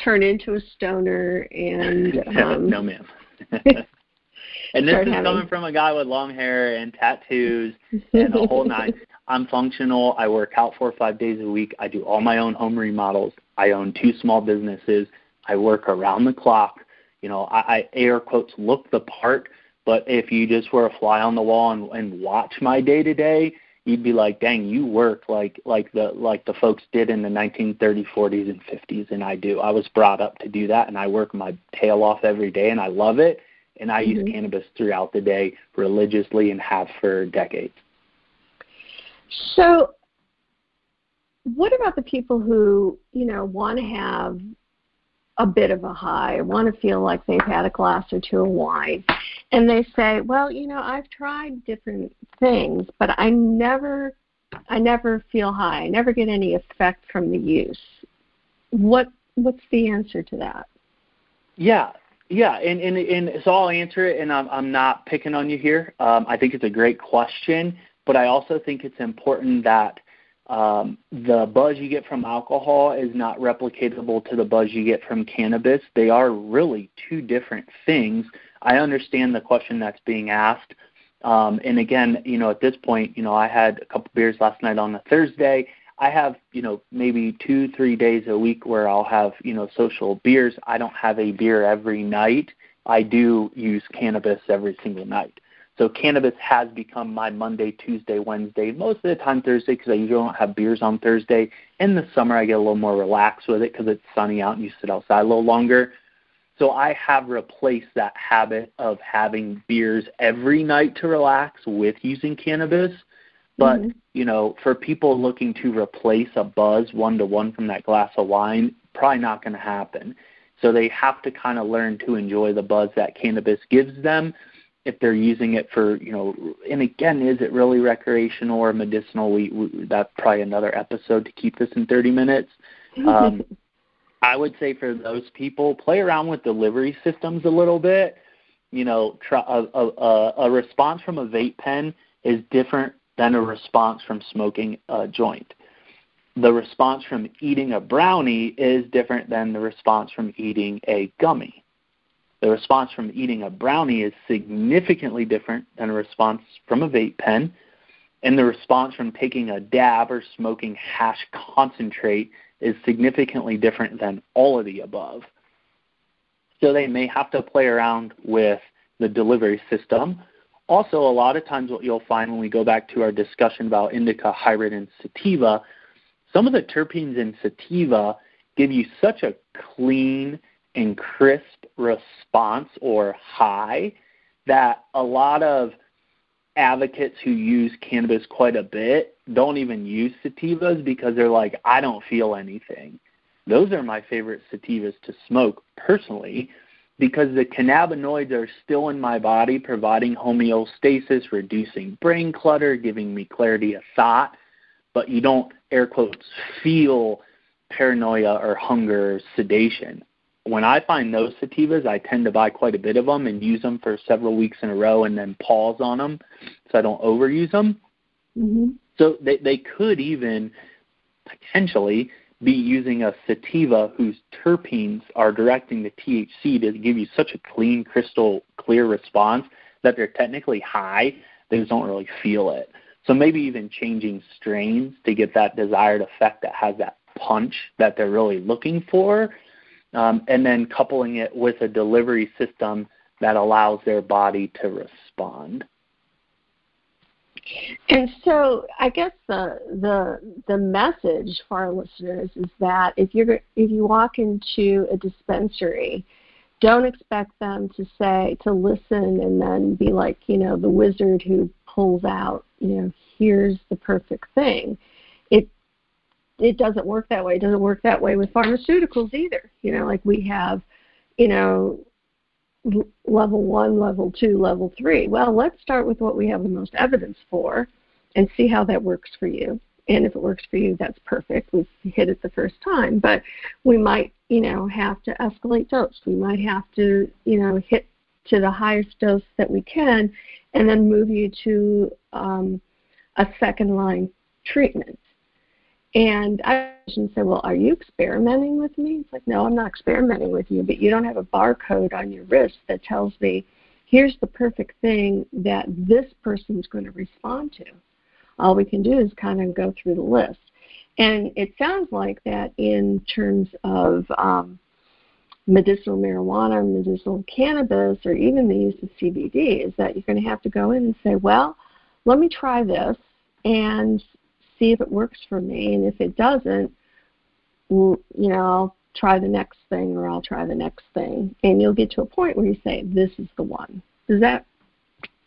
turn into a stoner and [laughs] um, no, ma'am. [laughs] and this is having... coming from a guy with long hair and tattoos and a whole nine. [laughs] I'm functional. I work out four or five days a week. I do all my own home remodels. I own two small businesses. I work around the clock. You know, I, I air quotes look the part, But if you just were a fly on the wall and, and watch my day to day, you'd be like, dang, you work like like the like the folks did in the 1930s, 40s, and 50s, and I do. I was brought up to do that, and I work my tail off every day, and I love it. And I mm-hmm. use cannabis throughout the day religiously and have for decades. So, what about the people who you know want to have a bit of a high, want to feel like they've had a glass or two of wine, and they say, "Well, you know, I've tried different things, but I never, I never feel high. I never get any effect from the use." What What's the answer to that? Yeah, yeah, and and and so I'll answer it, and I'm I'm not picking on you here. Um, I think it's a great question, but I also think it's important that um, the buzz you get from alcohol is not replicatable to the buzz you get from cannabis. They are really two different things. I understand the question that's being asked. Um, and again, you know, at this point, you know, I had a couple beers last night on a Thursday. I have, you know, maybe two, three days a week where I'll have, you know, social beers. I don't have a beer every night. I do use cannabis every single night. So cannabis has become my Monday, Tuesday, Wednesday, most of the time Thursday because I usually don't have beers on Thursday. In the summer, I get a little more relaxed with it because it's sunny out and you sit outside a little longer. So I have replaced that habit of having beers every night to relax with using cannabis. But, mm-hmm. you know, for people looking to replace a buzz one to one from that glass of wine, probably not going to happen. So they have to kind of learn to enjoy the buzz that cannabis gives them if they're using it for you know and again is it really recreational or medicinal? We, we that's probably another episode to keep this in 30 minutes. Um, [laughs] i would say for those people play around with delivery systems a little bit. You know try, a, a, a response from a vape pen is different than a response from smoking a joint. The response from eating a brownie is different than the response from eating a gummy the response from eating a brownie is significantly different than a response from a vape pen, and the response from taking a dab or smoking hash concentrate is significantly different than all of the above. So they may have to play around with the delivery system. Also, a lot of times, what you'll find when we go back to our discussion about indica, hybrid, and sativa, some of the terpenes in sativa give you such a clean and crisp response or high that a lot of advocates who use cannabis quite a bit don't even use sativas because they're like, I don't feel anything. Those are my favorite sativas to smoke personally because the cannabinoids are still in my body providing homeostasis, reducing brain clutter, giving me clarity of thought, but you don't air quotes feel paranoia or hunger or sedation when I find those sativas, I tend to buy quite a bit of them and use them for several weeks in a row and then pause on them so I don't overuse them. Mm-hmm. So they, they could even potentially be using a sativa whose terpenes are directing the THC to give you such a clean, crystal clear response that they're technically high, they just don't really feel it. So maybe even changing strains to get that desired effect that has that punch that they're really looking for um, and then coupling it with a delivery system that allows their body to respond. And so, I guess the the the message for our listeners is that if you're if you walk into a dispensary, don't expect them to say to listen and then be like you know the wizard who pulls out you know here's the perfect thing. It it doesn't work that way. It doesn't work that way with pharmaceuticals either. You know, like we have, you know, level one, level two, level three. Well, let's start with what we have the most evidence for and see how that works for you. And if it works for you, that's perfect. We've hit it the first time. But we might, you know, have to escalate dose. We might have to, you know, hit to the highest dose that we can and then move you to um, a second line treatment. And I should say, well, are you experimenting with me? It's like, no, I'm not experimenting with you, but you don't have a barcode on your wrist that tells me, here's the perfect thing that this person's going to respond to. All we can do is kind of go through the list. And it sounds like that in terms of um, medicinal marijuana, medicinal cannabis, or even the use of CBD is that you're going to have to go in and say, well, let me try this and see if it works for me. And if it doesn't, you know, I'll try the next thing or I'll try the next thing. And you'll get to a point where you say, this is the one. Does that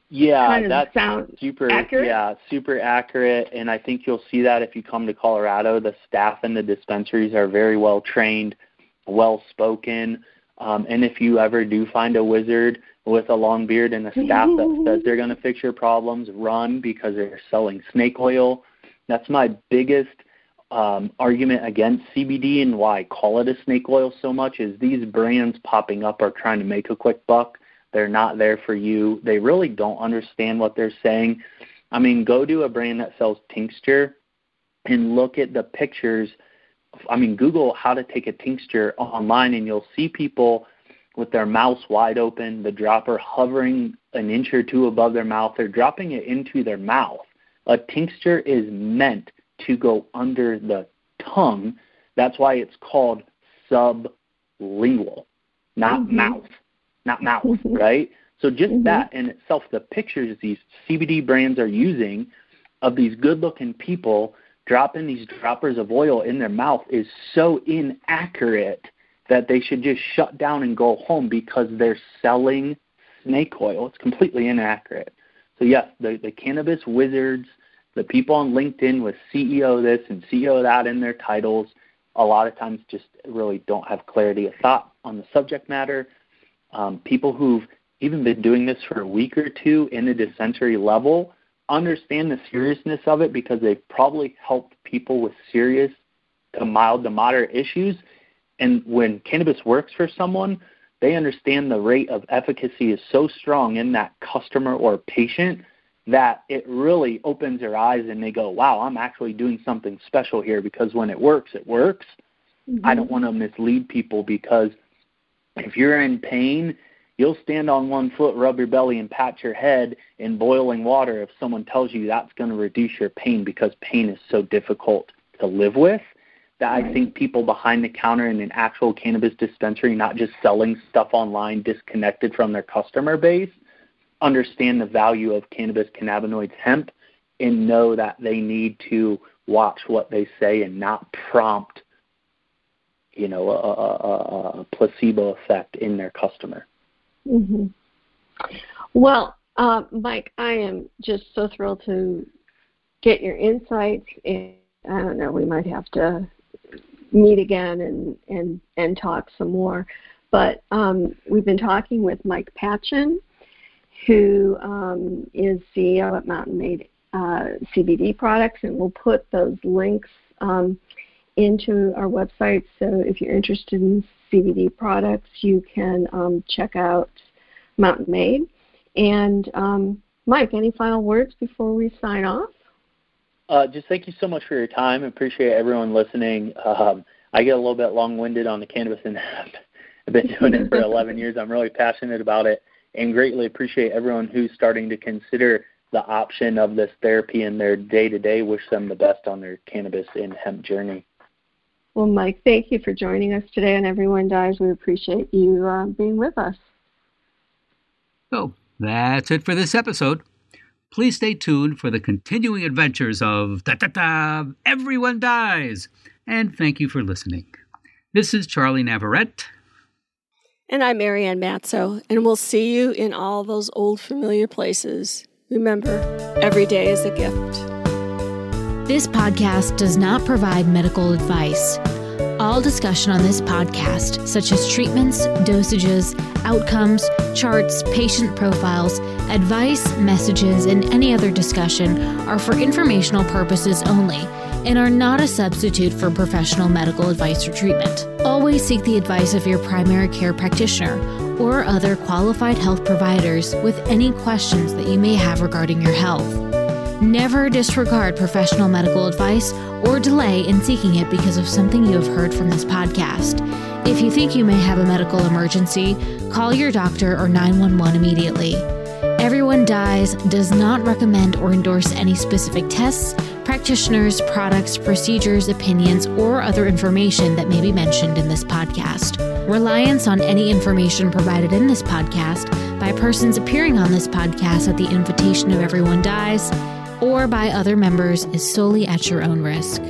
yeah, kind of that's sound super accurate? yeah, super accurate and I think you'll see that if you come to Colorado, the staff in the dispensaries are very well trained, well spoken. Um, and if you ever do find a wizard with a long beard and a staff that says [laughs] they're going to fix your problems, run because they're selling snake oil. That's my biggest um, argument against CBD and why I call it a snake oil so much is these brands popping up are trying to make a quick buck. They're not there for you. They really don't understand what they're saying. I mean, go to a brand that sells tincture and look at the pictures. I mean, Google how to take a tincture online, and you'll see people with their mouths wide open, the dropper hovering an inch or two above their mouth. They're dropping it into their mouth. A tincture is meant to go under the tongue. That's why it's called sublingual, not Mhm. mouth, not mouth, Mhm. right? So just Mhm. that in itself, the pictures these CBD brands are using of these good-looking people dropping these droppers of oil in their mouth is so inaccurate that they should just shut down and go home because they're selling snake oil. It's completely inaccurate. So yes, the, the cannabis wizards, the people on LinkedIn with CEO this and CEO that in their titles, a lot of times just really don't have clarity of thought on the subject matter. Um, people who've even been doing this for a week or two in a dispensary level understand the seriousness of it because they've probably helped people with serious to mild to moderate issues. And when cannabis works for someone, they understand the rate of efficacy is so strong in that customer or patient that it really opens their eyes and they go, wow, I'm actually doing something special here because when it works, it works. I don't mm-hmm. want to mislead people because if you're in pain, you'll stand on one foot, rub your belly, and pat your head in boiling water if someone tells you that's going to reduce your pain because pain is so difficult to live with. That I think people behind the counter in an actual cannabis dispensary, not just selling stuff online disconnected from their customer base, understand the value of cannabis, cannabinoids, hemp, and know that they need to watch what they say and not prompt, you know, a, a, a placebo effect in their customer. hmm Well, uh, Mike, I am just so thrilled to get your insights, and I don't know, we might have to meet again and and and talk some more. But um, we've been talking with Mike Patchen, who um, is CEO at Mountain Made uh, CBD products, and we'll put those links um, into our website. So if you're interested in CBD products, you can um, check out Mountain Made. And um, Mike, any final words before we sign off? Uh, just thank you so much for your time. Appreciate everyone listening. Um, I get a little bit long-winded on the cannabis and. I've been doing it for [laughs] 11 years. I'm really passionate about it and greatly appreciate everyone who's starting to consider the option of this therapy in their day-to-day. Wish them the best on their cannabis and hemp journey. Well, Mike, thank you for joining us today on Everyone Dies. We appreciate you uh, being with us. So that's it for this episode. Please stay tuned for the continuing adventures of da da da Everyone Dies. And thank you for listening. This is Charlie Navarrete. And I'm Marianne Matzo, and we'll see you in all those old familiar places. Remember, every day is a gift. This podcast does not provide medical advice. All discussion on this podcast, such as treatments, dosages, outcomes, charts, patient profiles, advice, messages, and any other discussion, are for informational purposes only and are not a substitute for professional medical advice or treatment. Always seek the advice of your primary care practitioner or other qualified health providers with any questions that you may have regarding your health. Never disregard professional medical advice or delay in seeking it because of something you have heard from this podcast. If you think you may have a medical emergency, call your doctor or 911 immediately. Everyone Dies does not recommend or endorse any specific tests, practitioners, products, procedures, opinions, or other information that may be mentioned in this podcast. Reliance on any information provided in this podcast by persons appearing on this podcast at the invitation of Everyone Dies or by other members is solely at your own risk.